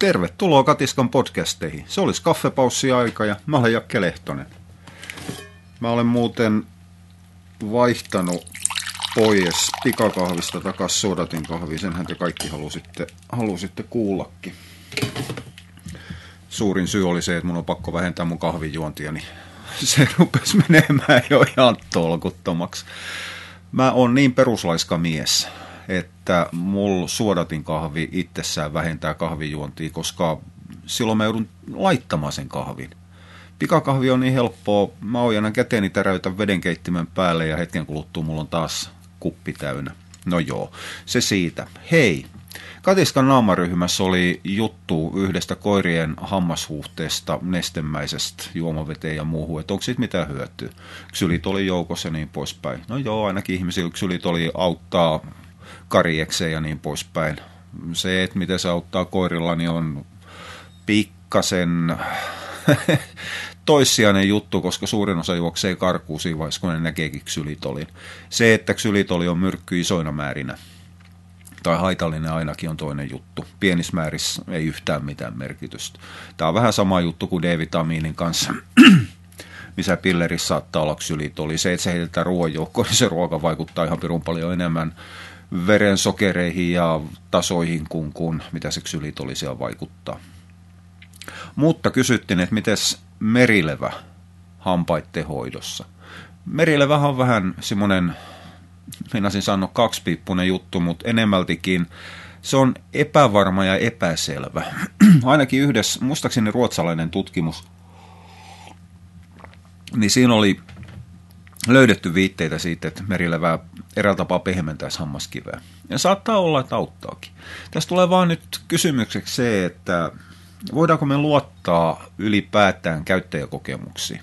Tervetuloa Katiskan podcasteihin. Se olisi kaffepaussi-aika ja mä olen Jakke Lehtonen. Mä olen muuten vaihtanut pois pikakahvista takas sodatin kahviin. Senhän te kaikki halusitte, halusitte kuullakin. Suurin syy oli se, että mun on pakko vähentää mun kahvijuontia, niin se rupesi menemään jo ihan tolkuttomaksi. Mä oon niin peruslaiska mies, että mulla suodatin kahvi itsessään vähentää kahvijuontia, koska silloin mä joudun laittamaan sen kahvin. Pikakahvi on niin helppoa. Mä ojanan käteeni täräytän vedenkeittimen päälle ja hetken kuluttua mulla on taas kuppi täynnä. No joo, se siitä. Hei, Katiskan naamaryhmässä oli juttu yhdestä koirien hammashuhteesta, nestemäisestä juomaveteen ja muuhun, että onko siitä mitään hyötyä. Ksylit oli joukossa ja niin poispäin. No joo, ainakin ihmisillä ksylit oli auttaa karjekseen ja niin poispäin. Se, että miten se auttaa koirilla, niin on pikkasen toissijainen juttu, koska suurin osa juoksee karkuun siinä vaiheessa, kun ne näkeekin ksylitolin. Se, että ksylitoli on myrkky isoina määrinä, tai haitallinen ainakin on toinen juttu. Pienissä määrissä ei yhtään mitään merkitystä. Tämä on vähän sama juttu kuin D-vitamiinin kanssa, missä pillerissä saattaa olla ksylitoli. Se, että se heitetään ruoan joukkoon, niin se ruoka vaikuttaa ihan pirun paljon enemmän verensokereihin ja tasoihin kuin, kuin mitä se ksylitoli siellä vaikuttaa. Mutta kysyttiin, että miten merilevä hampaitten hoidossa. Merilevä on vähän semmoinen, meinasin sanoa kaksipiippunen juttu, mutta enemmältikin se on epävarma ja epäselvä. Ainakin yhdessä, muistaakseni ruotsalainen tutkimus, niin siinä oli löydetty viitteitä siitä, että merilevää eräällä tapaa pehmentäisi hammaskiveä. Ja saattaa olla, että auttaakin. Tässä tulee vaan nyt kysymykseksi se, että voidaanko me luottaa ylipäätään käyttäjäkokemuksiin?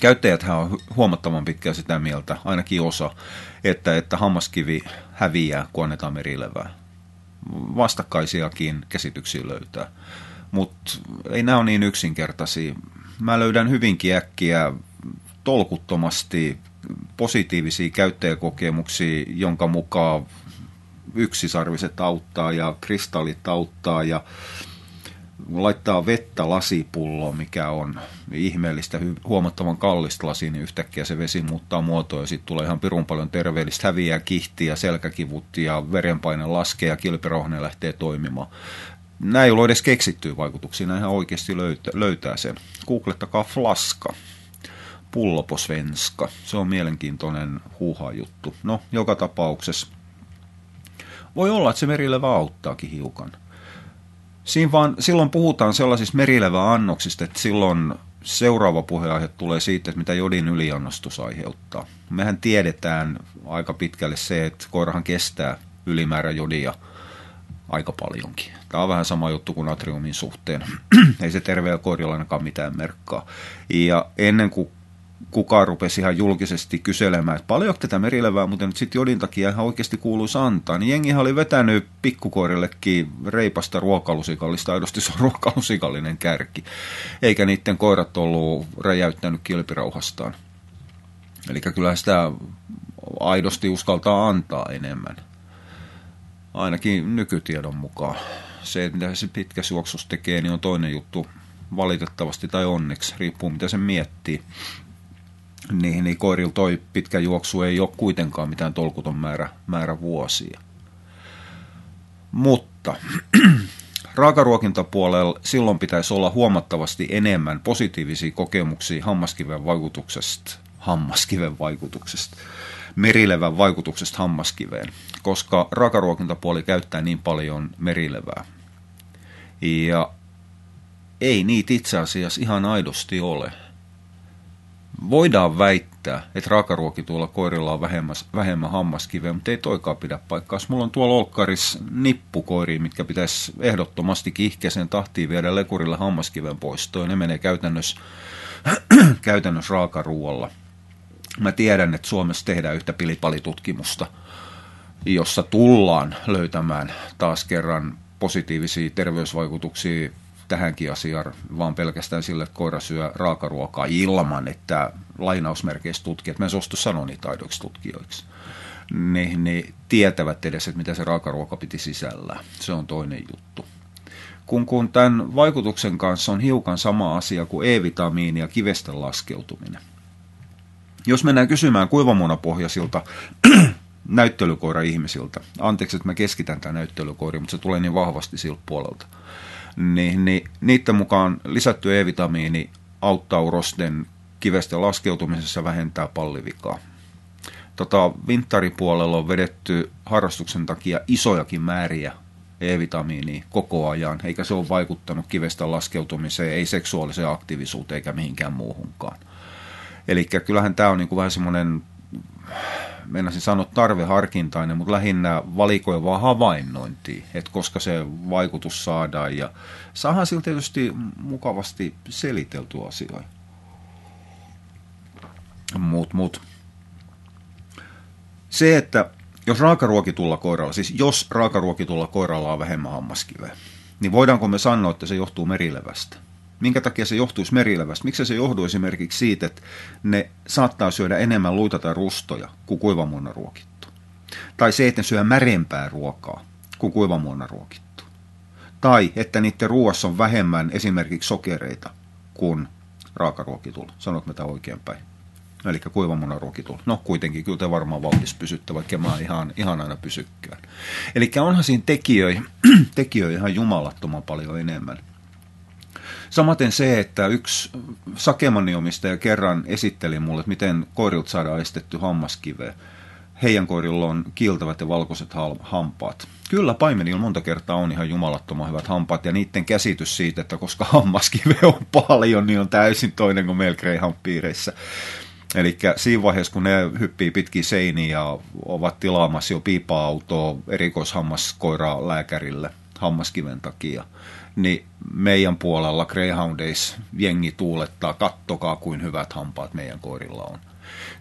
Käyttäjäthän on huomattavan pitkään sitä mieltä, ainakin osa, että, että hammaskivi häviää, kun annetaan merilevää. Vastakkaisiakin käsityksiä löytää. Mutta ei nämä ole niin yksinkertaisia. Mä löydän hyvinkin äkkiä tolkuttomasti positiivisia käyttäjäkokemuksia, jonka mukaan yksisarviset auttaa ja kristallit auttaa ja laittaa vettä lasipulloon, mikä on ihmeellistä, huomattavan kallista lasi, niin yhtäkkiä se vesi muuttaa muotoa ja sitten tulee ihan pirun paljon terveellistä, häviää kihtiä, selkäkivut ja verenpaine laskee ja kilpirohne lähtee toimimaan. Näin ei ole edes keksittyä vaikutuksia, näin ihan oikeasti löytää, löytää sen. Googlettakaa flaska, pulloposvenska, se on mielenkiintoinen huuha juttu. No, joka tapauksessa voi olla, että se merilevä auttaakin hiukan. Siinä vaan, silloin puhutaan sellaisista merilevä-annoksista, että silloin seuraava puheenaihe tulee siitä, että mitä jodin yliannostus aiheuttaa. Mehän tiedetään aika pitkälle se, että koirahan kestää ylimäärä jodia aika paljonkin. Tämä on vähän sama juttu kuin natriumin suhteen. Ei se terveellä koirilla ainakaan mitään merkkaa. Ja ennen kuin kukaan rupesi ihan julkisesti kyselemään, että paljonko tätä merilevää mutta nyt sitten jodin takia ihan oikeasti kuuluisi antaa, niin jengihän oli vetänyt pikkukoirillekin reipasta ruokalusikallista, aidosti se on ruokalusikallinen kärki, eikä niiden koirat ollut räjäyttänyt kilpirauhastaan. Eli kyllä sitä aidosti uskaltaa antaa enemmän. Ainakin nykytiedon mukaan. Se, mitä se pitkä suoksus tekee, niin on toinen juttu valitettavasti tai onneksi, riippuu mitä se miettii niin, niin koirilla toi pitkä juoksu ei ole kuitenkaan mitään tolkuton määrä, määrä vuosia. Mutta raakaruokintapuolella silloin pitäisi olla huomattavasti enemmän positiivisia kokemuksia hammaskiven vaikutuksesta, hammaskiven vaikutuksesta, merilevän vaikutuksesta hammaskiveen, koska raakaruokintapuoli käyttää niin paljon merilevää. Ja ei niitä itse asiassa ihan aidosti ole voidaan väittää, että raakaruokituilla koirilla on vähemmän, vähemmän hammaskiveä, mutta ei toikaan pidä paikkaa. Mulla on tuolla olkkaris nippukoiria, mitkä pitäisi ehdottomasti kihkeisen tahtiin viedä lekurille hammaskiven poistoon. Ne menee käytännössä, käytännössä raakaruolla. Mä tiedän, että Suomessa tehdään yhtä pilipalitutkimusta, jossa tullaan löytämään taas kerran positiivisia terveysvaikutuksia tähänkin asiaan, vaan pelkästään sille, että koira syö raakaruokaa ilman, että lainausmerkeissä tutkijat, mä en suostu sanoa niitä taidoiksi tutkijoiksi, niin, niin tietävät edes, että mitä se raakaruoka piti sisällään. Se on toinen juttu. kun, kun tämän vaikutuksen kanssa on hiukan sama asia kuin E-vitamiini ja kivesten laskeutuminen. Jos mennään kysymään kuivamuonapohjaisilta näyttelykoira-ihmisiltä, anteeksi, että mä keskitän tämän näyttelykoiriin, mutta se tulee niin vahvasti siltä puolelta, niin, niin niiden mukaan lisätty E-vitamiini auttaa urosten kivesten laskeutumisessa vähentää pallivikaa. Tota, vinttaripuolella on vedetty harrastuksen takia isojakin määriä E-vitamiinia koko ajan, eikä se ole vaikuttanut kivestä laskeutumiseen, ei seksuaaliseen aktiivisuuteen eikä mihinkään muuhunkaan. Eli kyllähän tämä on niin kuin vähän semmoinen, meinasin sanoa tarveharkintainen, mutta lähinnä valikoivaa havainnointia, että koska se vaikutus saadaan ja saadaan sillä tietysti mukavasti selitelty asioita. Mut, mut. Se, että jos raakaruokitulla koiralla, siis jos raakaruokitulla koiralla on vähemmän hammaskiveä, niin voidaanko me sanoa, että se johtuu merilevästä? Minkä takia se johtuisi merilevästä? Miksi se johtuu esimerkiksi siitä, että ne saattaa syödä enemmän luita tai rustoja kuin kuivamuonna ruokittu? Tai se, että ne syö märempää ruokaa kuin kuivamuonna ruokittu? Tai että niiden ruoassa on vähemmän esimerkiksi sokereita kuin raakaruokitulla? Mä tämän oikein päin? eli kuivamunaruokitul. No kuitenkin, kyllä te varmaan vauhdissa pysytte, vaikka mä ihan, ihan aina pysykään. Eli onhan siinä tekijöitä, tekijöitä ihan jumalattoman paljon enemmän. Samaten se, että yksi sakemaniomistaja kerran esitteli mulle, että miten koirilta saadaan estetty hammaskiveä. Heidän koirilla on kiiltävät ja valkoiset hampaat. Kyllä paimenilla monta kertaa on ihan jumalattoman hyvät hampaat ja niiden käsitys siitä, että koska hammaskive on paljon, niin on täysin toinen kuin meillä Greyhound piireissä. Eli siinä vaiheessa, kun ne hyppii pitkin seiniä ja ovat tilaamassa jo piipa-autoa erikoishammaskoiraa lääkärille hammaskiven takia, niin meidän puolella Greyhoundeissa jengi tuulettaa, kattokaa kuin hyvät hampaat meidän koirilla on.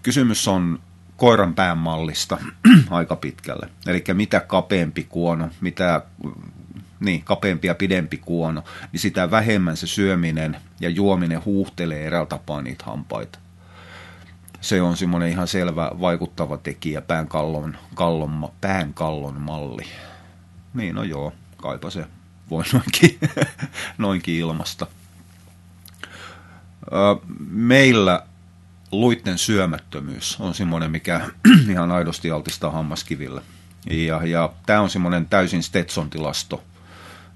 Kysymys on koiran päämallista aika pitkälle. Eli mitä kapeampi kuono, mitä niin, kapeampi ja pidempi kuono, niin sitä vähemmän se syöminen ja juominen huuhtelee eräällä tapaa niitä hampaita se on semmoinen ihan selvä vaikuttava tekijä, päänkallon, kallon, päänkallon malli. Niin, no joo, kaipa se voi noinkin, noinkin ilmasta. Meillä luitten syömättömyys on semmoinen, mikä ihan aidosti altistaa hammaskiville. Ja, ja tämä on semmoinen täysin Stetson-tilasto,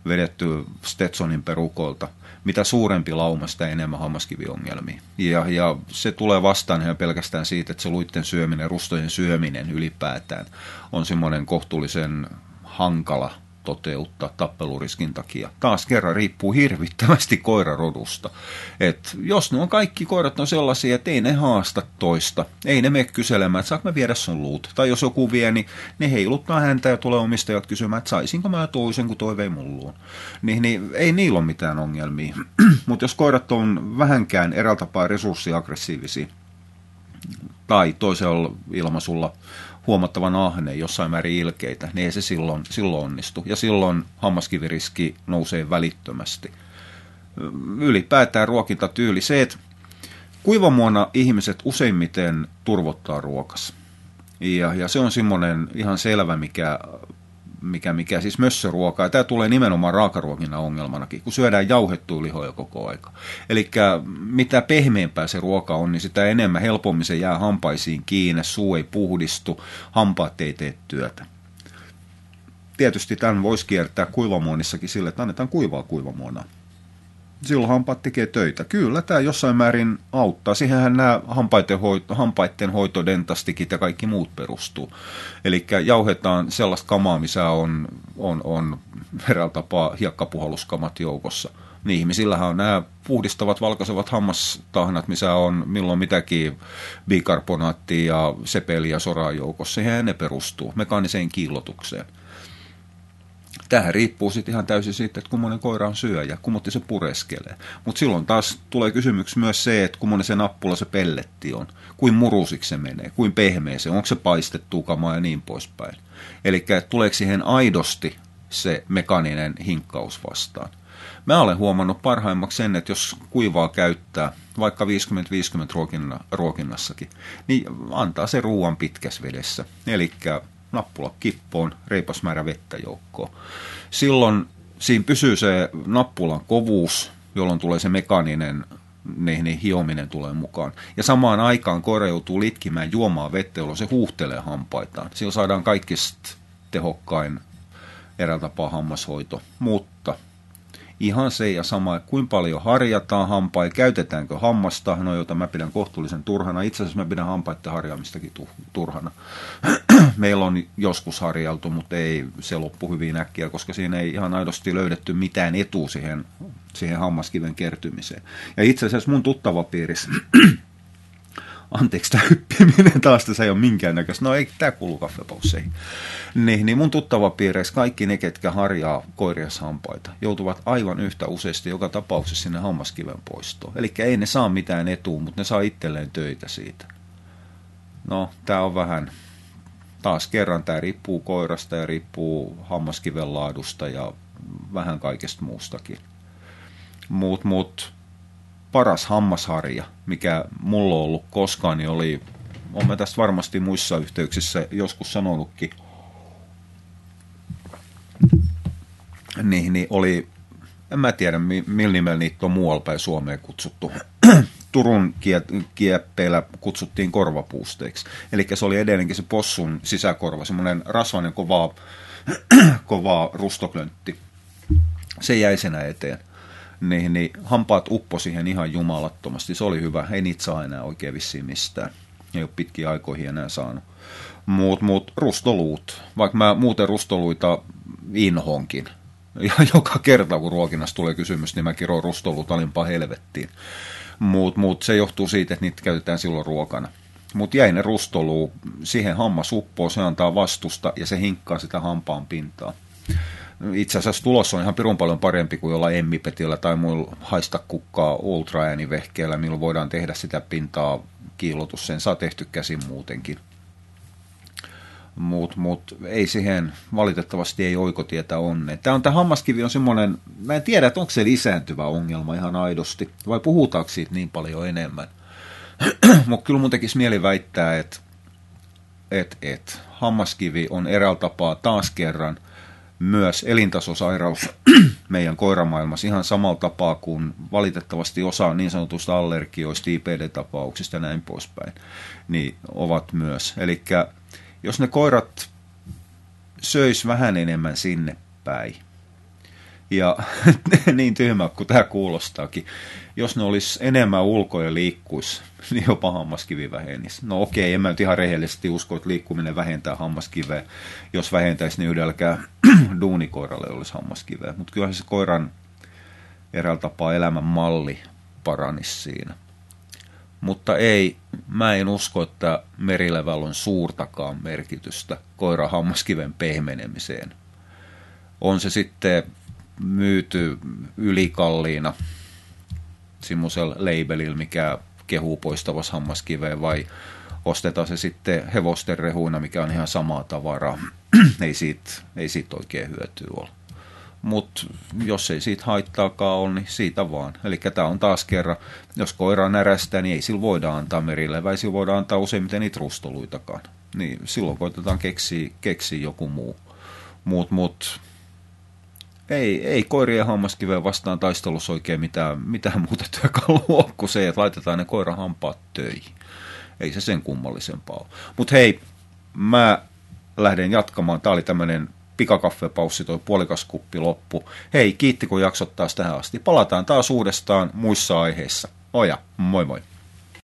vedetty Stetsonin perukolta – mitä suurempi lauma, sitä enemmän hammaskiviongelmia. Ja, ja se tulee vastaan ihan pelkästään siitä, että se luitten syöminen, rustojen syöminen ylipäätään on semmoinen kohtuullisen hankala toteuttaa tappeluriskin takia. Taas kerran riippuu hirvittävästi koirarodusta. Et jos ne on kaikki koirat on sellaisia, että ei ne haasta toista, ei ne mene kyselemään, että saanko mä viedä sun luut. Tai jos joku vie, niin ne heiluttaa häntä ja tulee omistajat kysymään, että saisinko mä toisen, kun toi vei mun luun. Niin, niin ei niillä ole mitään ongelmia. Mutta jos koirat on vähänkään eräältä tapaa resurssiaggressiivisia, tai toisella ilmaisulla huomattavan ahne, jossain määrin ilkeitä, niin ei se silloin, silloin onnistu. Ja silloin hammaskiviriski nousee välittömästi. Ylipäätään ruokintatyyli. Se, että kuivamuona ihmiset useimmiten turvottaa ruokas. Ja, ja se on semmoinen ihan selvä, mikä mikä, mikä siis mössöruokaa. Tämä tulee nimenomaan raakaruokinnan ongelmanakin, kun syödään jauhettua lihoja koko aika. Eli mitä pehmeämpää se ruoka on, niin sitä enemmän helpommin se jää hampaisiin kiinni, suu ei puhdistu, hampaat ei tee työtä. Tietysti tämän voisi kiertää kuivamuonissakin sille, että annetaan kuivaa kuivamuonaa silloin hampaat tekee töitä. Kyllä, tämä jossain määrin auttaa. Siihenhän nämä hampaiden hoito, hampaiden hoitodentastikit ja kaikki muut perustuu. Eli jauhetaan sellaista kamaa, missä on, on, on eräällä tapaa hiekkapuhaluskamat joukossa. Niin ihmisillähän on nämä puhdistavat valkaisevat hammastahnat, missä on milloin mitäkin bikarbonaattia sepeliä soraa joukossa. Siihen ne perustuu mekaaniseen kiillotukseen. Tähän riippuu sitten ihan täysin siitä, että kummonen koira on syöjä, kummotti se pureskelee. Mutta silloin taas tulee kysymyksi myös se, että kummonen se nappula se pelletti on, kuin murusiksi se menee, kuin pehmeä se, onko se paistettu kamaa ja niin poispäin. Eli tuleeko siihen aidosti se mekaninen hinkkaus vastaan. Mä olen huomannut parhaimmaksi sen, että jos kuivaa käyttää, vaikka 50-50 ruokinna, ruokinnassakin, niin antaa se ruoan pitkässä vedessä. Eli nappula kippoon, reipas määrä vettä joukkoon. Silloin siinä pysyy se nappulan kovuus, jolloin tulee se mekaaninen niin, niin hiominen tulee mukaan. Ja samaan aikaan koira joutuu litkimään juomaan vettä, jolloin se huuhtelee hampaitaan. Sillä saadaan kaikista tehokkain eräällä tapaa hammashoito. Mutta ihan se ja sama, kuinka paljon harjataan hampaa, käytetäänkö hammasta, no jota mä pidän kohtuullisen turhana. Itse asiassa mä pidän hampaiden harjaamistakin turhana. Meillä on joskus harjaltu, mutta ei se loppu hyvin äkkiä, koska siinä ei ihan aidosti löydetty mitään etu siihen, siihen hammaskiven kertymiseen. Ja itse asiassa mun tuttava piirissä anteeksi tämä hyppiminen taas, tässä ei ole minkäännäköistä, no ei tämä kuulu kaffepausseihin. Niin, niin mun tuttava piireissä kaikki ne, ketkä harjaa koirias hampaita, joutuvat aivan yhtä useasti joka tapauksessa sinne hammaskiven poistoon. Eli ei ne saa mitään etua, mutta ne saa itselleen töitä siitä. No, tämä on vähän, taas kerran tämä riippuu koirasta ja riippuu hammaskiven laadusta ja vähän kaikesta muustakin. Mut, mut paras hammasharja, mikä mulla on ollut koskaan, niin oli, on mä tästä varmasti muissa yhteyksissä joskus sanonutkin, niin, niin oli, en mä tiedä millä nimellä niitä on muualla päin Suomeen kutsuttu. Turun kieppeillä kutsuttiin korvapuusteiksi. Eli se oli edelleenkin se possun sisäkorva, semmoinen rasvainen kovaa, kovaa rustoklöntti. Se jäi senä eteen niin, niin hampaat uppo siihen ihan jumalattomasti. Se oli hyvä. Ei niitä saa enää oikein vissiin mistään. Ei ole pitkiä aikoihin enää saanut. Muut, muut rustoluut. Vaikka mä muuten rustoluita inhonkin. Ja joka kerta, kun ruokinnassa tulee kysymys, niin mä kiroin rustoluut alimpaa helvettiin. Muut, muut, se johtuu siitä, että niitä käytetään silloin ruokana. Mutta jäi ne rustoluu, siihen hammas uppoo, se antaa vastusta ja se hinkkaa sitä hampaan pintaa itse asiassa tulos on ihan pirun paljon parempi kuin jolla emmipetillä tai muilla haista kukkaa ultra vehkeellä, millä voidaan tehdä sitä pintaa kiilotus. Sen saa tehty käsin muutenkin. Mutta mut, ei siihen valitettavasti ei oikotietä onne. Tämä on tämä hammaskivi on semmoinen, mä en tiedä, että onko se lisääntyvä ongelma ihan aidosti, vai puhutaanko siitä niin paljon enemmän. Mutta kyllä mun tekisi mieli väittää, että et, et, hammaskivi on eräällä tapaa taas kerran myös elintasosairaus meidän koiramaailmassa ihan samalla tapaa kuin valitettavasti osa niin sanotusta allergioista, IPD-tapauksista ja näin poispäin, niin ovat myös. Eli jos ne koirat söis vähän enemmän sinne päin, ja niin tyhmä kuin tämä kuulostaakin, jos ne olisi enemmän ulkoja liikkuisi, niin jopa hammaskivi vähenisi. No okei, en mä nyt ihan rehellisesti usko, että liikkuminen vähentää hammaskiveä. Jos vähentäisi, niin yhdelläkään duunikoiralle olisi hammaskiveä. Mutta kyllähän se koiran eräällä tapaa elämän malli paranisi siinä. Mutta ei, mä en usko, että merilevällä on suurtakaan merkitystä koiran hammaskiven pehmenemiseen. On se sitten myyty ylikalliina semmoisella labelilla, mikä kehuu poistavassa hammaskiveen, vai ostetaan se sitten hevosten rehuina, mikä on ihan samaa tavaraa. ei, siitä, ei siitä oikein hyötyä ole. Mutta jos ei siitä haittaakaan ole, niin siitä vaan. Eli tämä on taas kerran, jos koira närästää, niin ei sillä voida antaa sillä voidaan antaa useimmiten niitä rustoluitakaan. Niin silloin koitetaan keksiä, keksiä joku muu. Mut, mut ei, ei koirien hammaskiveen vastaan taistelussa oikein mitään, mitään muuta työkalua kuin se, että laitetaan ne koiran hampaat töihin. Ei se sen kummallisempaa ole. Mutta hei, mä lähden jatkamaan. Tämä oli tämmöinen pikakaffepaussi, toi puolikas kuppi loppu. Hei, kiitti kun jaksot taas tähän asti. Palataan taas uudestaan muissa aiheissa. Oja, moi moi.